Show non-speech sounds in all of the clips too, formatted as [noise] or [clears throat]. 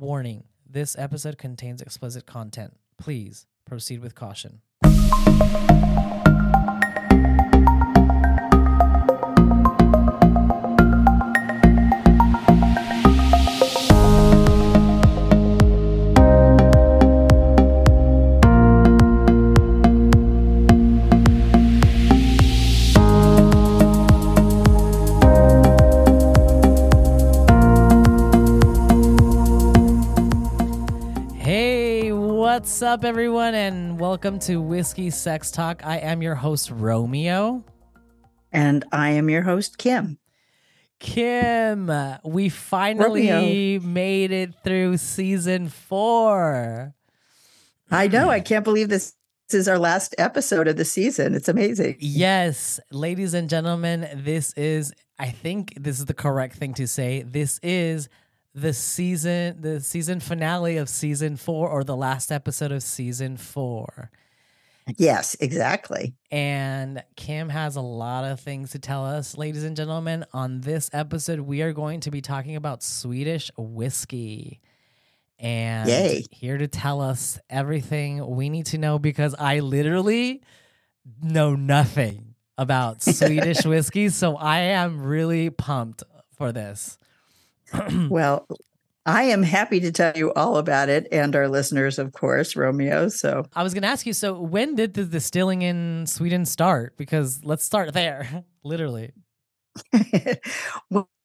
Warning this episode contains explicit content. Please proceed with caution. What's up, everyone, and welcome to Whiskey Sex Talk. I am your host, Romeo. And I am your host, Kim. Kim, we finally Romeo. made it through season four. I know. I can't believe this, this is our last episode of the season. It's amazing. Yes, ladies and gentlemen, this is, I think this is the correct thing to say. This is the season, the season finale of season four, or the last episode of season four. Yes, exactly. And Kim has a lot of things to tell us, ladies and gentlemen. On this episode, we are going to be talking about Swedish whiskey. And Yay. here to tell us everything we need to know because I literally know nothing about [laughs] Swedish whiskey. So I am really pumped for this. [clears throat] Well, I am happy to tell you all about it and our listeners, of course, Romeo. So, I was going to ask you so, when did the distilling in Sweden start? Because let's start there, [laughs] literally. [laughs]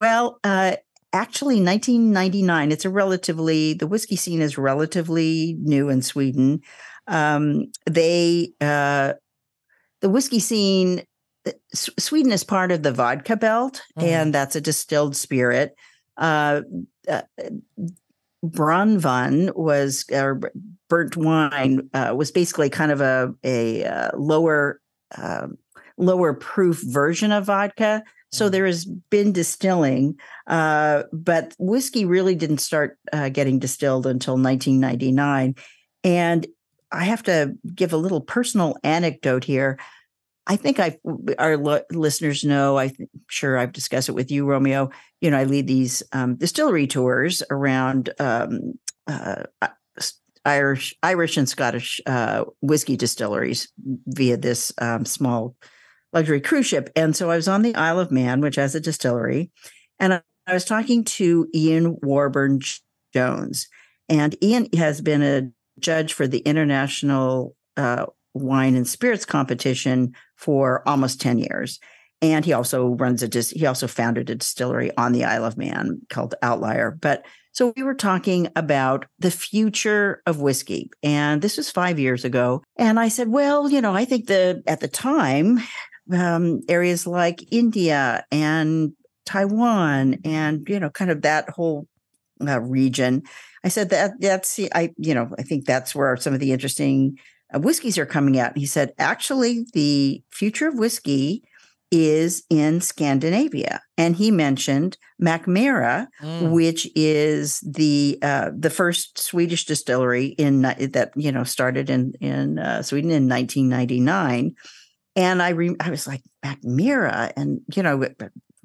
well, uh, actually, 1999, it's a relatively, the whiskey scene is relatively new in Sweden. Um, they, uh, the whiskey scene, uh, S- Sweden is part of the vodka belt, Mhm. and that's a distilled spirit. Uh, uh, brännvin was, or burnt wine uh, was basically kind of a a uh, lower um lower proof version of vodka. So Mm. there has been distilling, uh, but whiskey really didn't start uh, getting distilled until 1999. And I have to give a little personal anecdote here. I think I our lo- listeners know. I'm sure I've discussed it with you, Romeo. You know, I lead these um, distillery tours around um, uh, Irish, Irish and Scottish uh, whiskey distilleries via this um, small luxury cruise ship. And so I was on the Isle of Man, which has a distillery, and I, I was talking to Ian Warburn Jones, and Ian has been a judge for the International uh, Wine and Spirits Competition for almost 10 years. And he also runs a dis- he also founded a distillery on the Isle of Man called Outlier. But so we were talking about the future of whiskey. And this was 5 years ago. And I said, well, you know, I think the at the time um, areas like India and Taiwan and you know kind of that whole uh, region I said that that's I you know I think that's where some of the interesting uh, whiskeys are coming out. And he said actually the future of whiskey is in Scandinavia, and he mentioned Mackmyra, Mm. which is the uh, the first Swedish distillery in that you know started in in uh, Sweden in 1999. And I re- I was like Mackmyra, and you know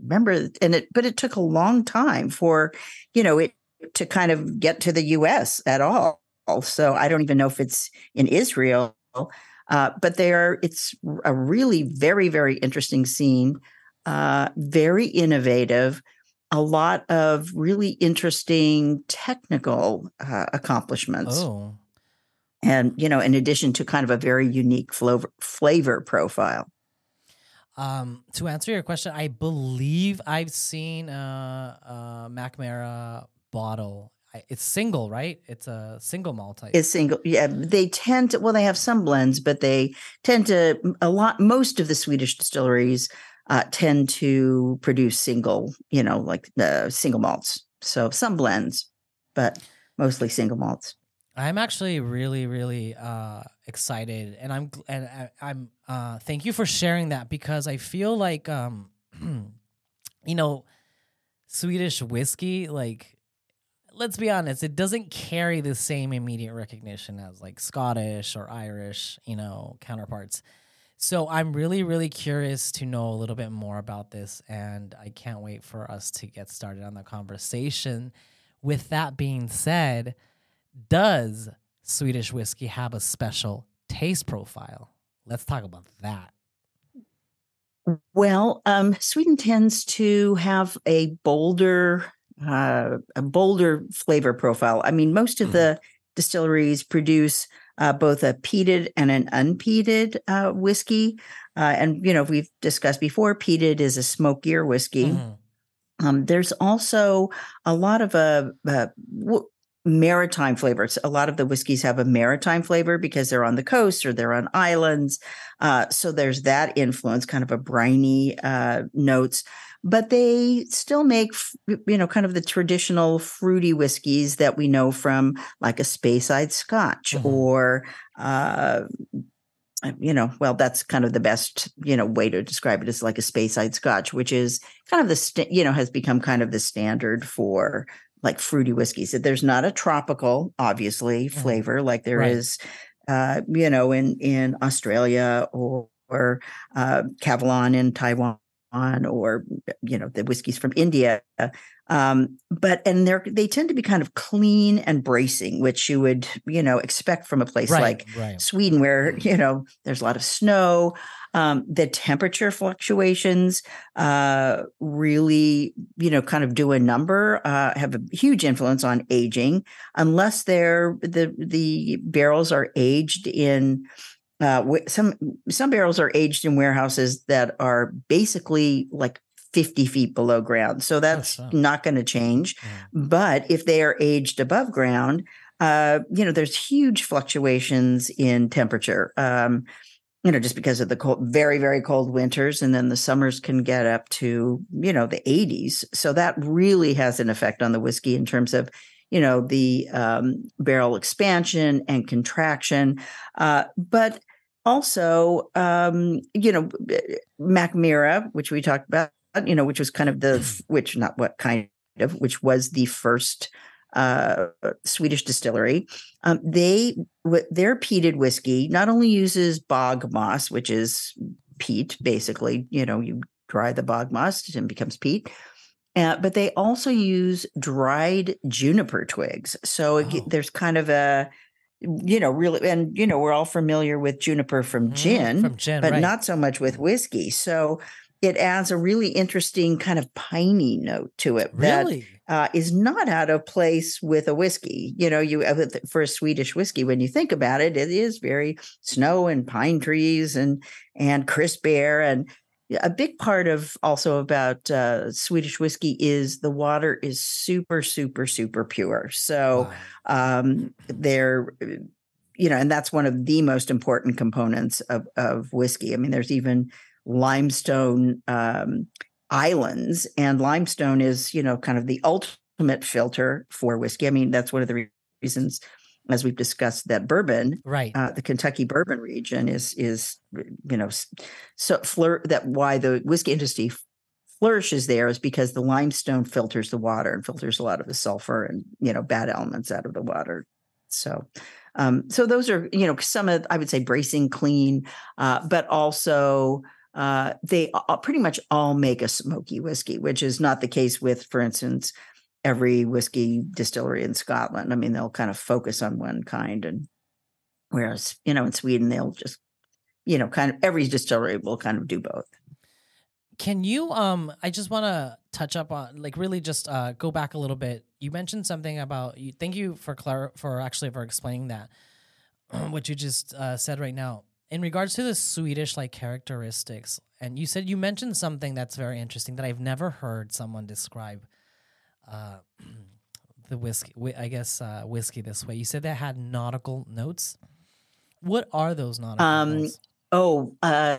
remember and it but it took a long time for you know it to kind of get to the US at all. So I don't even know if it's in Israel, uh, but there it's a really very, very interesting scene, uh, very innovative, a lot of really interesting technical uh, accomplishments. Oh. And, you know, in addition to kind of a very unique flavor, flavor profile. Um, to answer your question, I believe I've seen a, a Mackmyra bottle. It's single, right? It's a single malt type. is single yeah they tend to well they have some blends but they tend to a lot most of the swedish distilleries uh, tend to produce single you know like the single malts so some blends but mostly single malts I'm actually really, really uh, excited, and I'm and I, I'm uh, thank you for sharing that because I feel like um, [clears throat] you know, Swedish whiskey like. Let's be honest, it doesn't carry the same immediate recognition as like Scottish or Irish, you know, counterparts. So I'm really, really curious to know a little bit more about this, and I can't wait for us to get started on the conversation. with that being said, does Swedish whiskey have a special taste profile? Let's talk about that. Well, um, Sweden tends to have a bolder, uh, a bolder flavor profile. I mean, most of mm. the distilleries produce uh, both a peated and an unpeated uh, whiskey. Uh, and, you know, we've discussed before, peated is a smokier whiskey. Mm. Um, there's also a lot of a, a w- maritime flavors. A lot of the whiskeys have a maritime flavor because they're on the coast or they're on islands. Uh, so there's that influence, kind of a briny uh, notes. But they still make, you know, kind of the traditional fruity whiskeys that we know from like a Speyside Scotch mm-hmm. or uh, you know, well, that's kind of the best, you know, way to describe it is like a Speyside Scotch, which is kind of the, st- you know, has become kind of the standard for like fruity whiskeys. There's not a tropical, obviously, mm-hmm. flavor like there right. is, uh, you know, in in Australia or, or uh, Kavalan in Taiwan or you know the whiskeys from India. Um, but and they're they tend to be kind of clean and bracing, which you would you know expect from a place right, like right. Sweden, where you know there's a lot of snow. Um, the temperature fluctuations uh, really, you know, kind of do a number, uh, have a huge influence on aging, unless they're the the barrels are aged in uh, some some barrels are aged in warehouses that are basically like 50 feet below ground. So that's not going to change. But if they are aged above ground, uh, you know, there's huge fluctuations in temperature. Um, you know, just because of the cold, very, very cold winters, and then the summers can get up to, you know, the 80s. So that really has an effect on the whiskey in terms of, you know, the um, barrel expansion and contraction. Uh, but also, um, you know, Mackmyra, which we talked about, you know, which was kind of the, [clears throat] which not what kind of, which was the first uh, Swedish distillery. Um, they their peated whiskey not only uses bog moss, which is peat, basically. You know, you dry the bog moss and becomes peat. Uh, but they also use dried juniper twigs. So oh. it, there's kind of a you know, really, and you know, we're all familiar with juniper from mm, gin, mm, from gin but right. not so much with whiskey. So it adds a really interesting kind of piney note to it really? uh, is not out of place with a whiskey. You know, you uh, for a Swedish whiskey, when you think about it, it is very snow and pine trees and and crisp air and a big part of also about uh, Swedish whiskey is the water is super, super, super pure. So wow. um, they're, you know, and that's one of the most important components of, of whiskey. I mean, there's even limestone um, islands, and limestone is, you know, kind of the ultimate filter for whiskey. I mean, that's one of the reasons as we've discussed, that bourbon, right? Uh, the Kentucky bourbon region is is you know so fleur that why the whiskey industry flourishes there is because the limestone filters the water and filters a lot of the sulfur and you know bad elements out of the water. So, um, so those are you know some of I would say bracing clean, uh, but also. Uh, they all, pretty much all make a smoky whiskey, which is not the case with, for instance, every whiskey distillery in Scotland. I mean, they'll kind of focus on one kind, and whereas you know in Sweden they'll just you know kind of every distillery will kind of do both. Can you um I just want to touch up on like really just uh go back a little bit. You mentioned something about you thank you for clar- for actually for explaining that [clears throat] what you just uh, said right now in regards to the Swedish like characteristics. And you said you mentioned something that's very interesting that I've never heard someone describe uh, [clears throat] the whiskey, I guess uh, whiskey this way. You said that had nautical notes. What are those nautical um, notes? Oh, uh,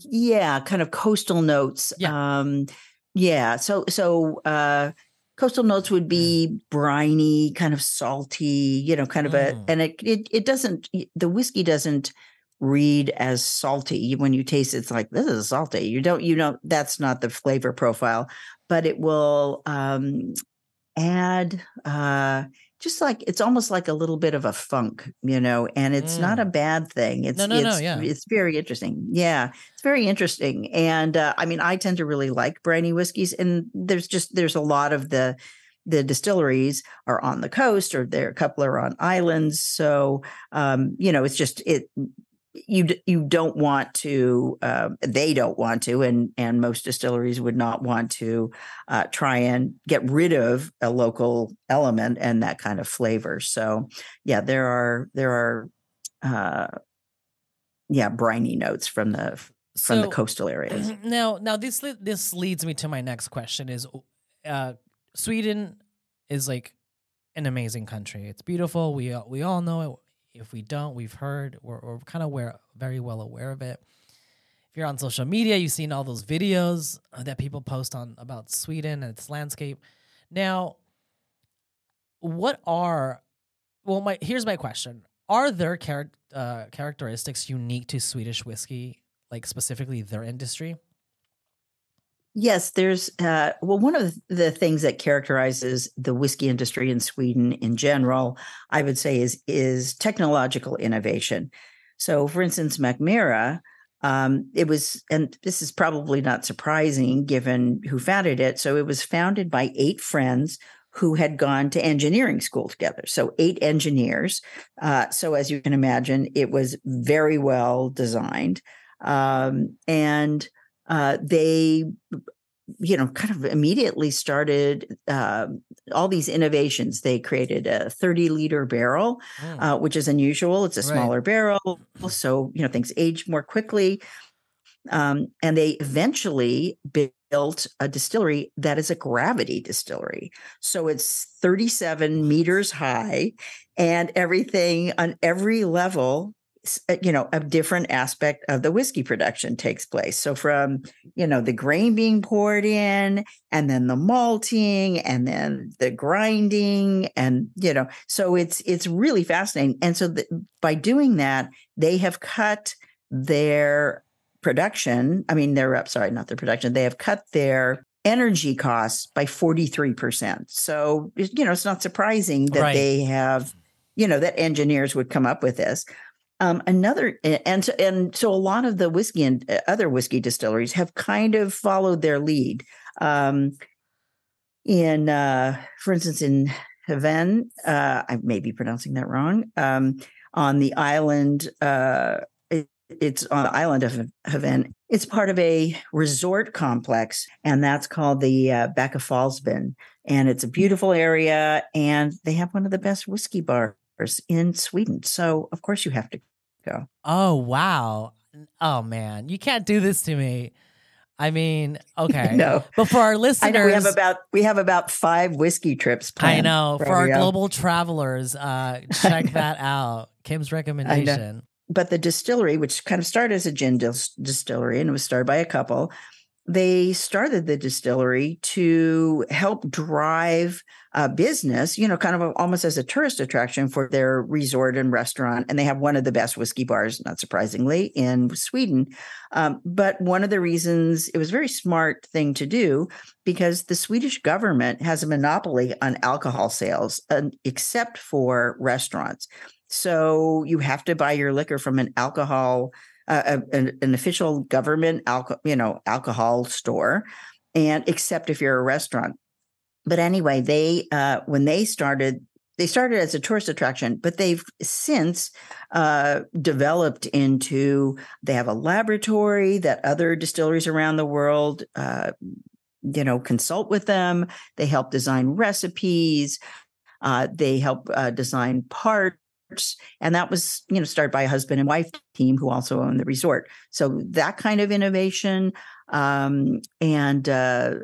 yeah, kind of coastal notes. Yeah. Um, yeah. So, so uh, coastal notes would be briny, kind of salty, you know, kind of mm. a, and it, it, it doesn't, the whiskey doesn't read as salty when you taste it, it's like this is salty you don't you know that's not the flavor profile but it will um, add uh, just like it's almost like a little bit of a funk, you know, and it's mm. not a bad thing. It's no, no, it's, no, yeah. it's very interesting. Yeah, it's very interesting. And uh, I mean, I tend to really like briny whiskeys, and there's just there's a lot of the the distilleries are on the coast or there are a couple are on islands. So um, you know, it's just it you you don't want to uh, they don't want to and and most distilleries would not want to uh, try and get rid of a local element and that kind of flavor. So yeah there are there are uh, yeah briny notes from the from so, the coastal areas. [clears throat] now now this this leads me to my next question is uh, sweden is like an amazing country. It's beautiful. We we all know it if we don't, we've heard, we're, we're kind of aware, very well aware of it. If you're on social media, you've seen all those videos that people post on about Sweden and its landscape. Now, what are well, my here's my question: Are there char- uh, characteristics unique to Swedish whiskey, like specifically their industry? Yes, there's uh, well, one of the things that characterizes the whiskey industry in Sweden in general, I would say, is is technological innovation. So, for instance, Mackmyra, um, it was, and this is probably not surprising given who founded it. So, it was founded by eight friends who had gone to engineering school together. So, eight engineers. Uh, so, as you can imagine, it was very well designed, um, and uh, they you know kind of immediately started uh, all these innovations they created a 30 liter barrel mm. uh, which is unusual it's a smaller right. barrel so you know things age more quickly um, and they eventually built a distillery that is a gravity distillery so it's 37 meters high and everything on every level Uh, you know a different aspect of the whiskey production takes place. So from you know the grain being poured in and then the malting and then the grinding and you know so it's it's really fascinating. And so the, by doing that they have cut their production i mean they're up uh, sorry not their production they have cut their energy costs by 43% so you know it's not surprising that right. they have you know that engineers would come up with this um, another and so, and so a lot of the whiskey and uh, other whiskey distilleries have kind of followed their lead. Um, in uh, for instance, in Haven, uh, I may be pronouncing that wrong. Um, on the island, uh, it, it's on the island of Haven. It's part of a resort complex, and that's called the uh, Backafallsbyn. And it's a beautiful area, and they have one of the best whiskey bars in Sweden. So of course you have to go. Oh wow. Oh man, you can't do this to me. I mean, [laughs] okay. no. But for our listeners, know, we have about we have about five whiskey trips. I know. For our global travelers, uh, [laughs] check that out. Kim's recommendation. But the distillery, which kind of started as a gin dis- distillery and it was started by a couple, they started the distillery to help drive uh, business, you know, kind of a, almost as a tourist attraction for their resort and restaurant. And they have one of the best whiskey bars, not surprisingly, in Sweden. Um, but one of the reasons it was a very smart thing to do because the Swedish government has a monopoly on alcohol sales, uh, except for restaurants. So you have to buy your liquor from an alcohol an, an, official government alcohol, you know, alcohol store, and except if you're a restaurant. But anyway, they uh, when they started, they started as a tourist attraction, but they've since uh, developed into. They have a laboratory that other distilleries around the world, uh, you know, consult with them. They help design recipes. Uh, they help uh, design parts and that was you know started by a husband and wife team who also own the resort. So that kind of innovation um, and uh,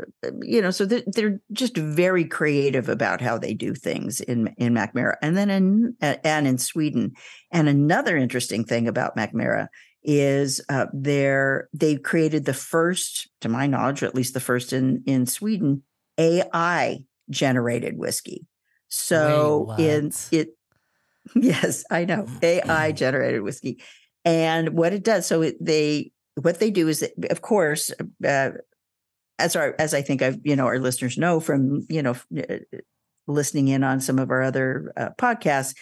you know so they're, they're, just very creative about how they do things in in Mackmyra. And then in and in Sweden. And another interesting thing about Mackmyra is uh, they're they created the first to my knowledge or at least the first in in Sweden AI generated whiskey. So Wait, in it [laughs] Yes, I know. AI generated whiskey. And what it does, so it, they what they do is of course uh, as our as I think I've you know our listeners know from you know uh, listening in on some of our other uh, podcasts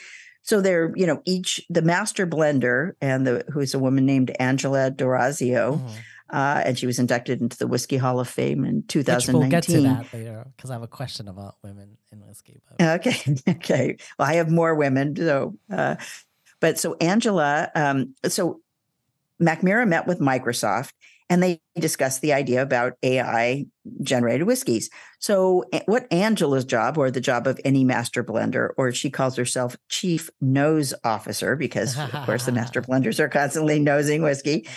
so they're you know each the master blender and the who's a woman named Angela D'Orazio mm-hmm. Uh, and she was inducted into the Whiskey Hall of Fame in 2019. Which we'll get to that later because I have a question about women in whiskey. But. Okay, [laughs] okay. Well, I have more women, so. Uh, but so Angela, um, so Mackmyra met with Microsoft and they discussed the idea about AI generated whiskeys. So, what Angela's job, or the job of any master blender, or she calls herself chief nose officer, because of course the master [laughs] blenders are constantly nosing whiskey.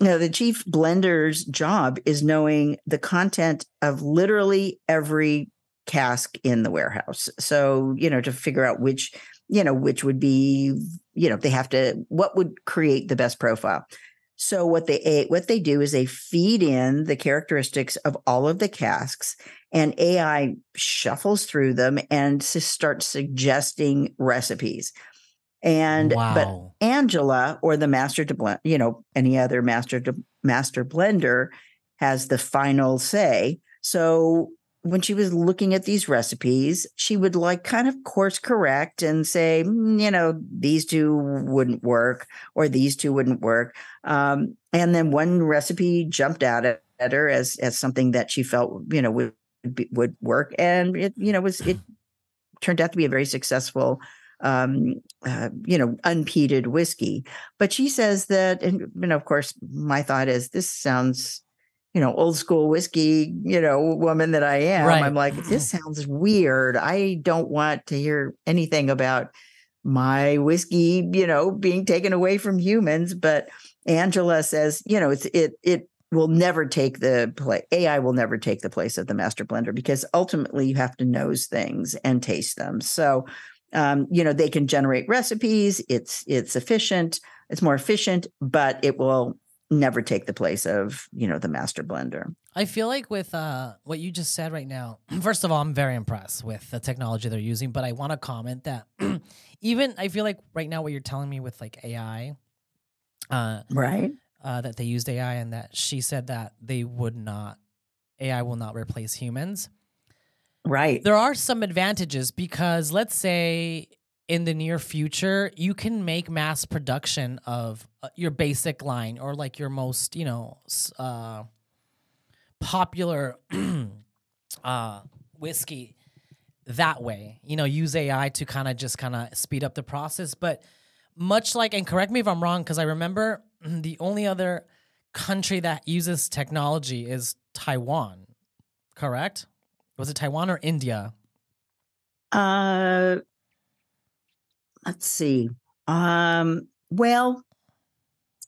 You know, the chief blender's job is knowing the content of literally every cask in the warehouse. So, you know, to figure out which, you know, which would be, you know, they have to, what would create the best profile. So what they what they do is they feed in the characteristics of all of the casks, and AI shuffles through them and starts suggesting recipes. And wow. but Angela or the master to blend, you know, any other master to master blender has the final say. So when she was looking at these recipes, she would like kind of course correct and say, mm, you know, these two wouldn't work or these two wouldn't work. Um, and then one recipe jumped out at, at her as as something that she felt, you know, would would work, and it, you know, was it [clears throat] turned out to be a very successful um, uh, you know, unpeated whiskey. But she says that, and you know, of course, my thought is this sounds you know, old school whiskey, you know, woman that I am, right. I'm like, this [laughs] sounds weird. I don't want to hear anything about my whiskey, you know, being taken away from humans. But Angela says, you know, it's it it will never take the place. AI will never take the place of the master blender because ultimately you have to nose things and taste them. So, um, you know, they can generate recipes. It's it's efficient. It's more efficient, but it will never take the place of you know the master blender i feel like with uh, what you just said right now [clears throat] first of all i'm very impressed with the technology they're using but i want to comment that [clears throat] even i feel like right now what you're telling me with like ai uh, right uh, that they used ai and that she said that they would not ai will not replace humans right there are some advantages because let's say in the near future, you can make mass production of uh, your basic line or like your most, you know, uh, popular [clears throat] uh, whiskey that way. You know, use AI to kind of just kind of speed up the process. But much like, and correct me if I'm wrong, because I remember [clears throat] the only other country that uses technology is Taiwan. Correct? Was it Taiwan or India? Uh, let's see. Um, well,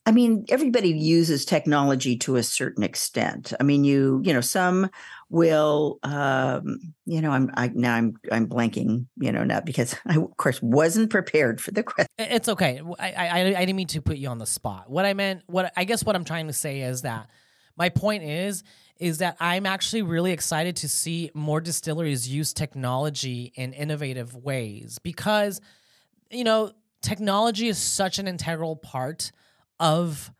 I mean, everybody uses technology to a certain extent. I mean, you you know, some will, um, you know, I'm I now I'm I'm blanking, you know, not because [laughs] I of course wasn't prepared for the question. It's okay. I, I I didn't mean to put you on the spot. What I meant, what I guess what I'm trying to say is that my point is is that I'm actually really excited to see more distilleries use technology in innovative ways because you know, technology is such an integral part of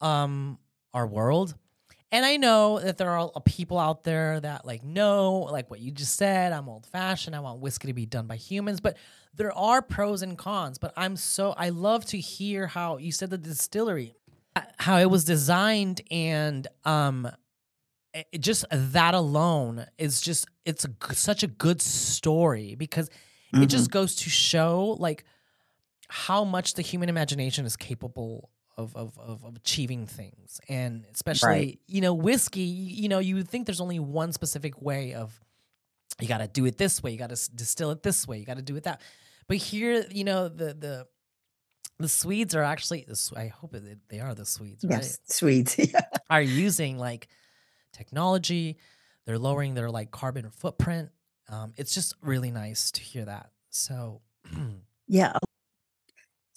um our world. And I know that there are people out there that like no, like what you just said, I'm old fashioned. I want whiskey to be done by humans, but there are pros and cons, but I'm so I love to hear how you said the distillery how it was designed and um it, just that alone is just it's a, such a good story because mm-hmm. it just mm-hmm. goes to show like how much the human imagination is capable of, of, of, of achieving things. And especially, right. you know, whiskey, you know, you would think there's only one specific way of, you got to do it this way, you got to distill it this way, you got to do it that. But here, you know, the, the, the Swedes are actually, I hope they are the Swedes, right? Yes, Swedes [laughs] are using like technology. They're lowering their like carbon footprint. Um, it's just really nice to hear that. So, [clears throat] yeah,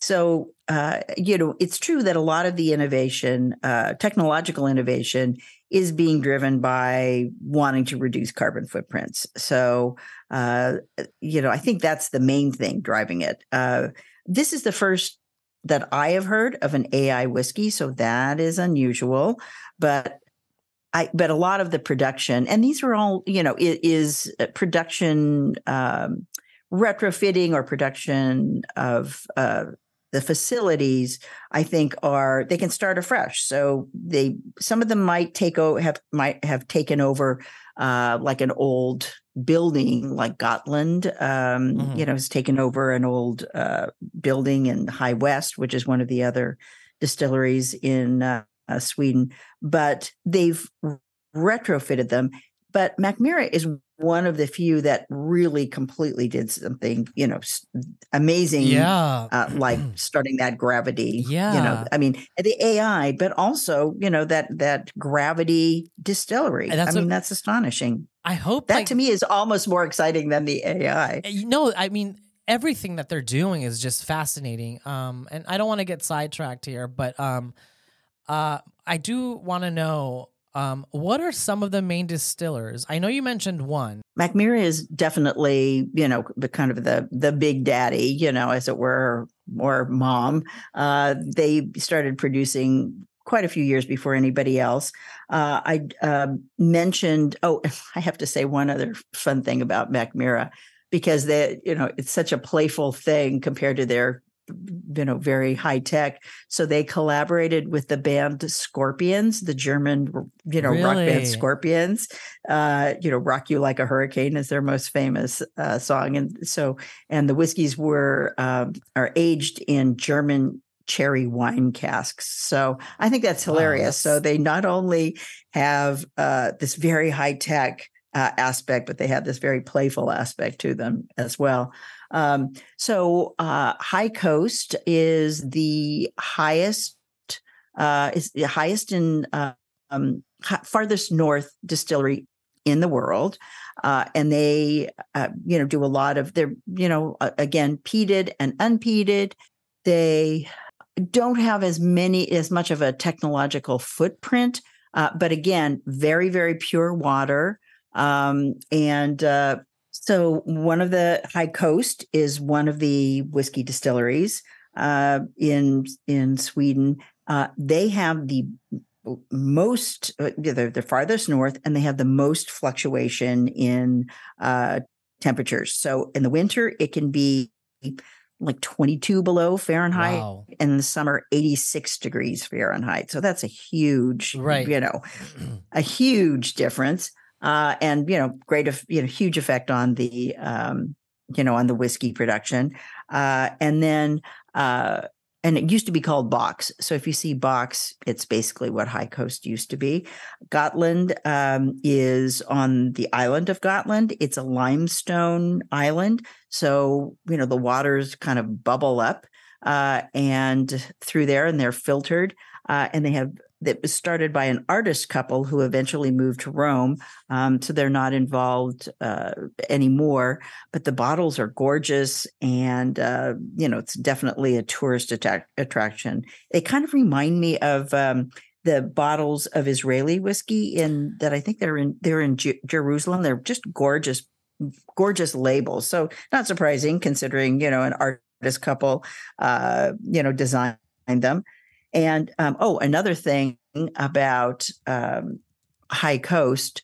so, uh, you know, it's true that a lot of the innovation, uh, technological innovation, is being driven by wanting to reduce carbon footprints. So, uh, you know, I think that's the main thing driving it. Uh, this is the first that I have heard of an AI whiskey, so that is unusual. But I, but a lot of the production, and these are all, you know, is uh, production um, retrofitting or production of uh, the facilities i think are they can start afresh. So they some of them might take over have might have taken over uh, like an old building like gotland um, Mhm. you know has taken over an old uh, building in high west which is one of the other distilleries in uh, uh, sweden. But they've retrofitted them. But Mackmyra is one of the few that really completely did something you know amazing Yeah. uh, like [clears throat] starting that gravity. Yeah. You know, I mean the AI, but also you know that that gravity distillery. I mean a- that's astonishing. I hope That like, to me is almost more exciting than the AI. you know, I mean, everything that they're doing is just fascinating. Um, and I don't want to get sidetracked here, but um, uh, I do want to know um, what are some of the main distillers? I know you mentioned one. Mackmyra is definitely, you know, the kind of the the big daddy, you know, as it were, or mom. Uh, they started producing quite a few years before anybody else. Uh, I um mentioned, oh, [laughs] I have to say one other fun thing about Mackmyra because they, you know, it's such a playful thing compared to their, you know, very high tech. So they collaborated with the band Scorpions, the German, you know, rock band Scorpions uh, you know, "Rock You Like a Hurricane" is their most famous uh, song, and so and the whiskeys were um, are aged in German cherry wine casks. So I think that's Wow, hilarious. so they not only have uh, this very high tech uh, aspect, but they have this very playful aspect to them as well. Um, so uh, High Coast is the highest uh, is the highest in uh, um, farthest north distillery in the world. Uh, and they, uh, you know, do a lot of they're, you know, again, peated and unpeated. They don't have as many as much of a technological footprint, uh, but again, very very pure water. Um, and uh, so, one of the High Coast is one of the whiskey distilleries uh, in in Sweden. Uh, they have the most uh, they're the farthest north and they have the most fluctuation in uh, temperatures so in the winter it can be like 22 below fahrenheit Wow. and in the summer 86 degrees fahrenheit so that's a huge Right. you know [clears throat] a huge difference uh, and you know great you know huge effect on the um, you know on the whiskey production. Uh, and then uh, and it used to be called box. So if you see box it's basically what high coast used to be. Gotland um, is on the island of gotland. It's a limestone island. So you know the waters kind of bubble up uh, and through there and they're filtered uh, and they have that was started by an artist couple who eventually moved to Rome. Um, so they're not involved uh, anymore. But the bottles are gorgeous, and uh, you know it's definitely a tourist attraction. They kind of remind me of um, the bottles of Israeli whiskey in that I think they're in they're in Jerusalem. They're just gorgeous, gorgeous labels. So not surprising considering you know an artist couple, uh, you know, designed them. And um, oh, another thing about um, High Coast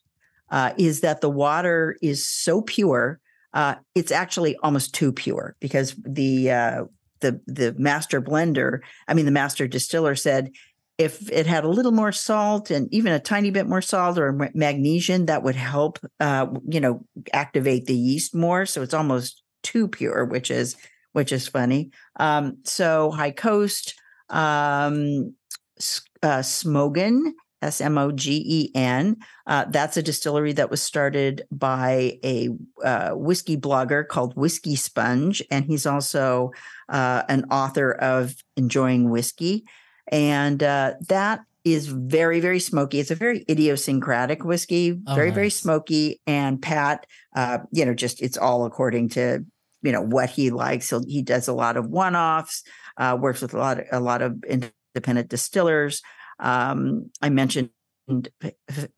uh, is that the water is so pure. Uh, it's actually almost too pure because the uh, the the master blender, I mean the master distiller said, if it had a little more salt and even a tiny bit more salt or ma- magnesium, that would help, uh, you know, activate the yeast more. So it's almost too pure, which is which is funny. Um, so High Coast um, S- uh, Smogen, S M O G E N. Uh, that's a distillery that was started by a uh, whiskey blogger called Whiskey Sponge, and he's also uh, an author of Enjoying Whiskey. And uh, that is very, very smoky. It's a very idiosyncratic whiskey, Oh, very, very smoky. And Pat, uh, you know, just it's all according to you know what he likes. He'll, he does a lot of one-offs. Uh, works with a lot, of, a lot of independent distillers. Um, I mentioned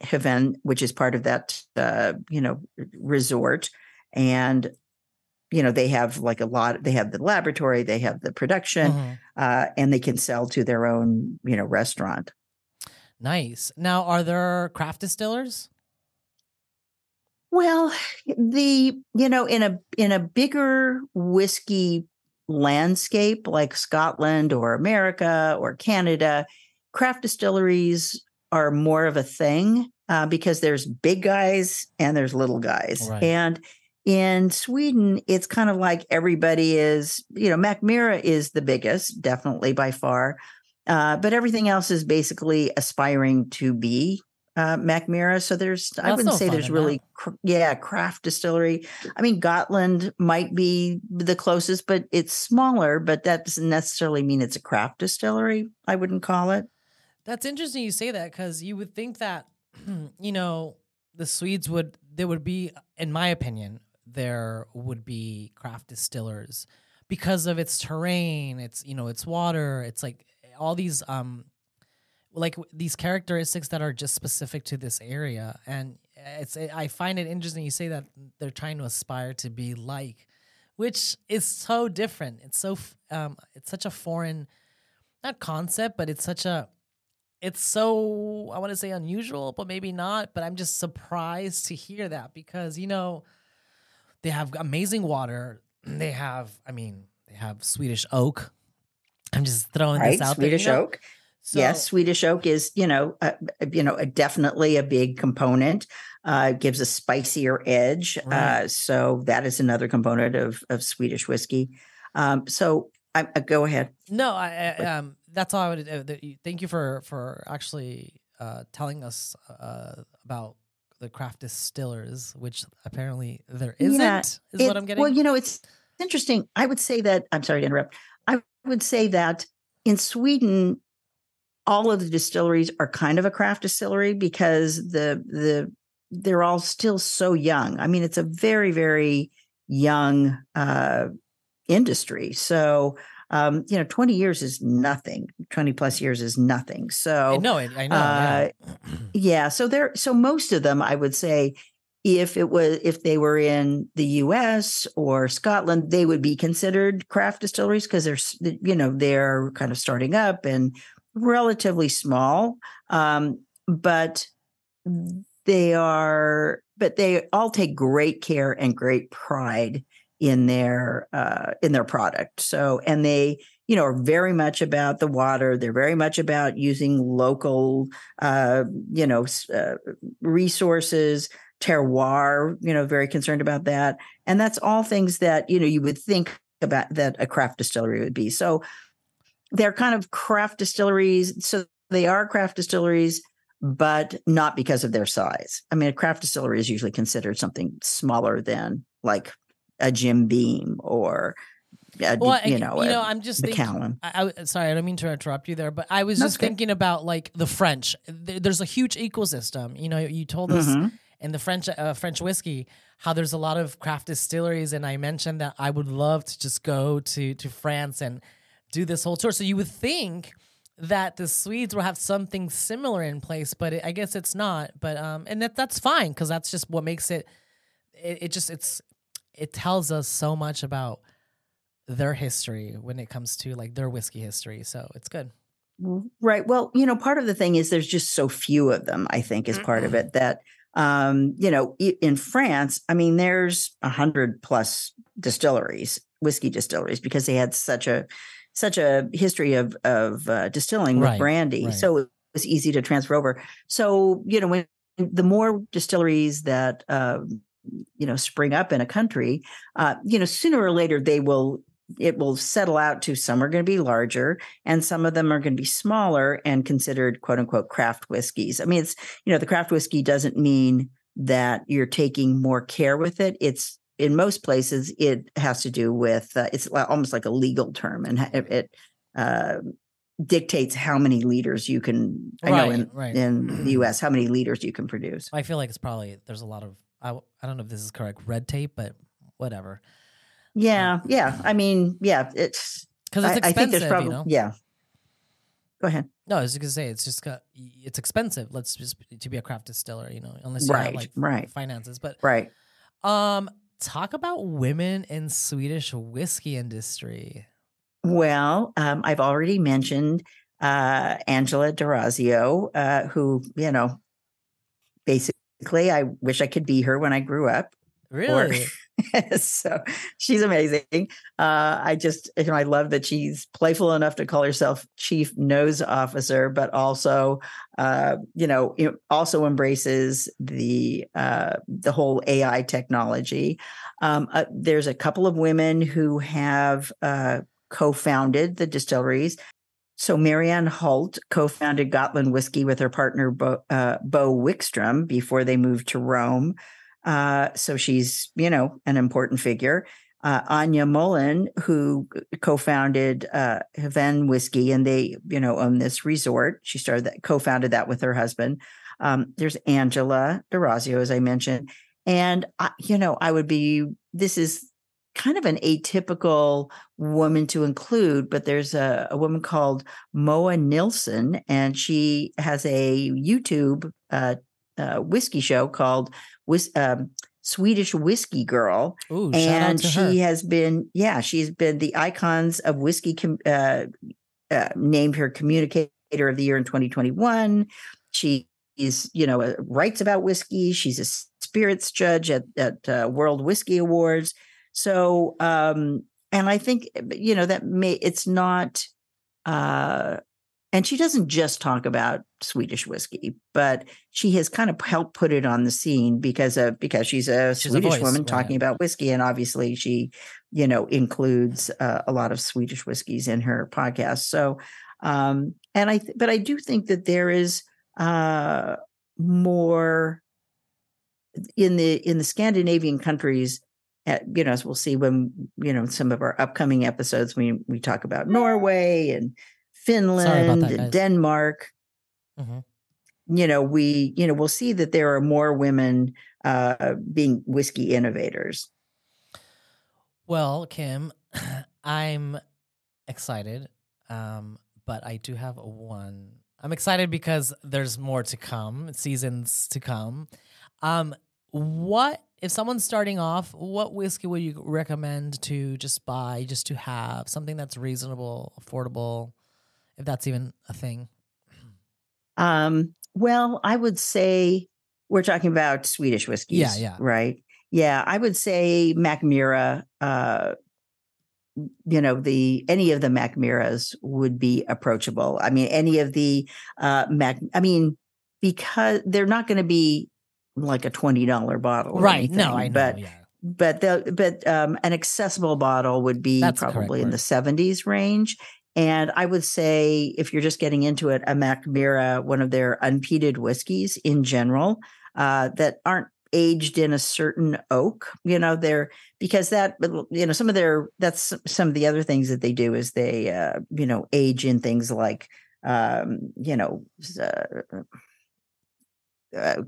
Haven, which is part of that, uh, you know, resort, and you know they have like a lot. They have the laboratory, they have the production, Mhm. uh, and they can sell to their own, you know, restaurant. Nice. Now, are there craft distillers? Well, the you know in a in a bigger whiskey landscape like Scotland or America or Canada, craft distilleries are more of a thing uh, because there's big guys and there's little guys. Right. And in Sweden, it's kind of like everybody is, you know, Mackmyra is the biggest, definitely by far. Uh, but everything else is basically aspiring to be uh, Mackmyra. So there's, I wouldn't say there's really, cr- yeah, craft distillery. I mean, Gotland might be the closest, but it's smaller, but that doesn't necessarily mean it's a craft distillery. I wouldn't call it. That's interesting you say that because you would think that, [clears throat] you know, the Swedes would, there would be, in my opinion, there would be craft distillers because of its terrain, its, you know, its water, it's like all these, um, like these characteristics that are just specific to this area. And it's, I find it interesting you say that they're trying to aspire to be like, which is so different. It's so, um, it's such a foreign, not concept, but it's such a, it's so I want to say unusual, but maybe not. But I'm just surprised to hear that because you know they have amazing water. [clears throat] They have, I mean, they have Swedish oak. I'm just throwing Right, this out Swedish there. know? oak. So, yes, Swedish oak is, you know, uh, you know, a, definitely a big component. Uh, gives a spicier edge. Right. Uh, so that is another component of of Swedish whiskey. Um, so I, uh, go ahead. No, I, I um that's all I would. Uh, the, thank you for for actually uh, telling us uh, about the craft distillers, which apparently there isn't. Yeah, is It- what I'm getting. Well, you know, it's interesting. I would say that I'm sorry to interrupt. I would say that in Sweden, all of the distilleries are kind of a craft distillery because the the they're all still so young. I mean, it's a very very young uh, industry. So um, you know, 20 years is nothing. 20 plus years is nothing. So I know. I know. uh, yeah. yeah so there so most of them i would say if it was if they were in the us or scotland they would be considered craft distilleries because they're you know they're kind of starting up and relatively small um, but they are but they all take great care and great pride in their uh, in their product. So and they you know are very much about the water. They're very much about using local uh, you know uh, resources. Terroir you know very concerned about that. And that's all things that you know you would think about that a craft distillery would be. So they're kind of craft distilleries so they are craft distilleries but not because of their size i mean a craft distillery is usually considered something smaller than like a jim beam or a, well, you know, you know, I'm just thinking. I, I sorry, I don't mean to interrupt you there, but I was That's just okay. thinking about like the French. There's a huge ecosystem. You know, you told us Mhm. in the French uh, French whiskey how there's a lot of craft distilleries, and I mentioned that I would love to just go to to France and do this whole tour. So you would think that the Swedes will have something similar in place, but it, I guess it's not. But um, and that that's fine because that's just what makes it. It, it just it's it tells us so much about their history when it comes to like their whiskey history. So it's good. Right. Well, you know, part of the thing is there's just so few of them, I think, is part of it that, um, you know, in France, I mean, there's a hundred plus distilleries, whiskey distilleries, because they had such a, such a history of, of uh, distilling with brandy. right. So it was easy to transfer over. So, you know, when the more distilleries that, um, you know, spring up in a country, uh, you know, sooner or later they will, it will settle out to some are going to be larger and some of them are going to be smaller and considered quote unquote craft whiskeys. I mean, it's, you know, the craft whiskey doesn't mean that you're taking more care with it. It's in most places, it has to do with, uh, it's almost like a legal term and it, it uh, dictates how many liters you can, I know in, right. in the US, how many liters you can produce. I feel like it's probably there's a lot of I I don't know if this is correct red tape, but whatever. Yeah. Yeah. I mean, yeah, it's, Because it's I, I think there's you probably, know. yeah. Go ahead. No, I was just gonna say it's just got, it's expensive. Let's just to be a craft distiller, you know, unless you have like right. finances. But Right. um, talk about women in Swedish whiskey industry. Well, um, I've already mentioned uh, Angela D'Orazio, uh, who, you know, basically, I wish I could be her when I grew up. Really? [laughs] so she's amazing. Uh, I just, you know, I love that she's playful enough to call herself chief nose officer, but also, uh, you know, also embraces the uh, the whole AI technology. Um, uh, there's a couple of women who have uh, co-founded the distilleries. So Marianne Holt co-founded Gotland Whiskey with her partner Bo, uh, Bo Wickstrom before they moved to Rome. Uh, so she's, you know, an important figure. Uh, Anja Molin, who co-founded uh, Hven Whiskey, and they, you know, own this resort. She started that, co-founded that with her husband. Um, there's Angela D'Orazio, as I mentioned, and I, you know, I would be. This is kind of an atypical woman to include, but there's a, a woman called Moa Nilsson, and she has a YouTube uh, uh, whiskey show called whis- um, Swedish Whiskey Girl. Ooh, and she her. has been, yeah, she's been the icons of whiskey, com- uh, uh, named her communicator of the year in 2021. She is, you know, uh, writes about whiskey. She's a spirits judge at, at uh, World Whiskey Awards. So, um, and I think, you know, that may, it's not, uh, and she doesn't just talk about Swedish whiskey, but she has kind of helped put it on the scene because of because she's a She's a Swedish voice, woman right. talking about whiskey, and obviously she, you know, includes uh, a lot of Swedish whiskeys in her podcast. So, um, and I, th- but I do think that there is uh, more in the in the Scandinavian countries. uh, you know, as we'll see when you know some of our upcoming episodes, we we talk about Norway and Finland that, and guys. Denmark. Mhm. You know, we you know we'll see that there are more women uh, being whiskey innovators. Well, Kim, [clears throat] I'm excited, um, but I do have one. I'm excited because there's more to come, seasons to come. Um, what if someone's starting off? What whiskey would you recommend to just buy, just to have something that's reasonable, affordable, if that's even a thing? Um, well, I would say we're talking about Swedish whiskeys. Yeah, yeah. Right. Yeah. I would say Mackmyra, uh, you know, the any of the Mackmyras would be approachable. I mean, any of the uh Mac I mean, because they're not going to be like a $20 bottle. right? No, I know. But yeah. but the but um an accessible bottle would be That's probably in the 70s range and i would say if you're just getting into it a Mackmyra one of their unpeated whiskeys in general uh that aren't aged in a certain oak you know they're because that you know some of their that's some of the other things that they do is they uh you know age in things like um you know uh, uh,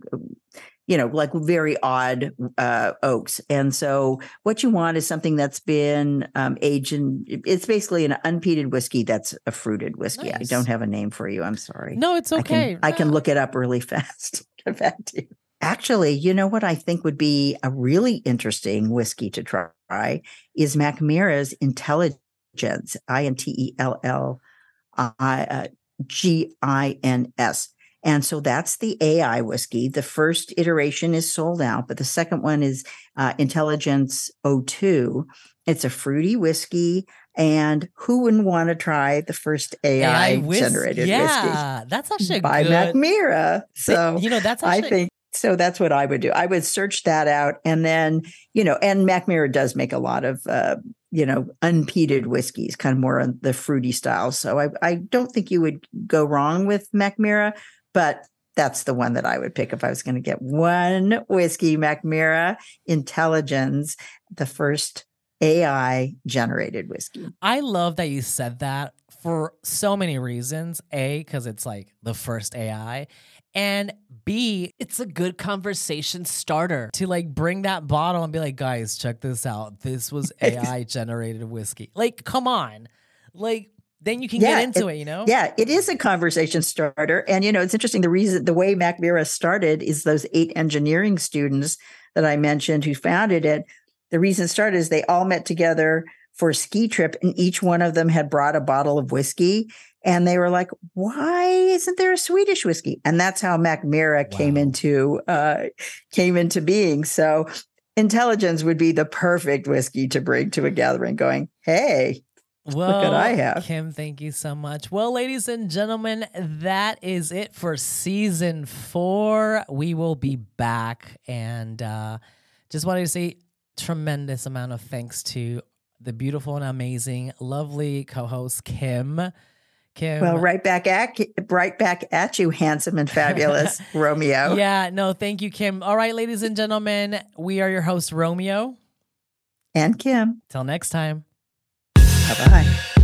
you know, like very odd uh, oaks. And so, what you want is something that's been um, aged in. It's basically an unpeated whiskey that's a fruited whiskey. I don't have a name for you. I'm sorry. No, it's I okay. can, I can look it up really [laughs] fast. Get back to you. Actually, you know what I think would be a really interesting whiskey to try is Mackmyra's Intelligens, I N T E L L I uh, G I N S. And so that's the AI whiskey. The first iteration is sold out, but the second one is uh, Intelligens 02. It's a fruity whiskey. And who wouldn't want to try the first AI, whis- generated yeah, that's actually whiskey by good. Mackmyra? So you know, that's I think so. That's what I would do. I would search that out, and then you know, and Mackmyra does make a lot of uh, you know unpeated whiskeys, kind of more on the fruity style. So I I don't think you would go wrong with Mackmyra, but that's the one that I would pick if I was going to get one whiskey. Mackmyra Intelligens, the first AI generated whiskey. I love that you said that for so many reasons. A, because it's like the first AI. And B, it's a good conversation starter to like bring that bottle and be like, guys, check this out. This was [laughs] AI generated whiskey. Like, come on. Like, then you can Yeah, get into it, you know? Yeah, it is a conversation starter. And you know, it's interesting. The reason the way Mackmyra started is those eight engineering students that I mentioned who founded it. The reason it started is they all met together for a ski trip, and each one of them had brought a bottle of whiskey. And they were like, "Why isn't there a Swedish whiskey?" And that's how Mackmyra came into uh, came into being. So intelligence would be the perfect whiskey to bring to a gathering. Going, hey, well, Look I have. Kim, thank you so much. Well, ladies and gentlemen, that is it for season four. We will be back. And uh, just wanted to say tremendous amount of thanks to the beautiful and amazing, lovely co-host Kim. Kim. Well, right back at right back at you, handsome and fabulous [laughs] Romeo. Yeah, no, thank you, Kim. All right, ladies and gentlemen, we are your hosts, Romeo. And Kim. Till next time. Bye bye.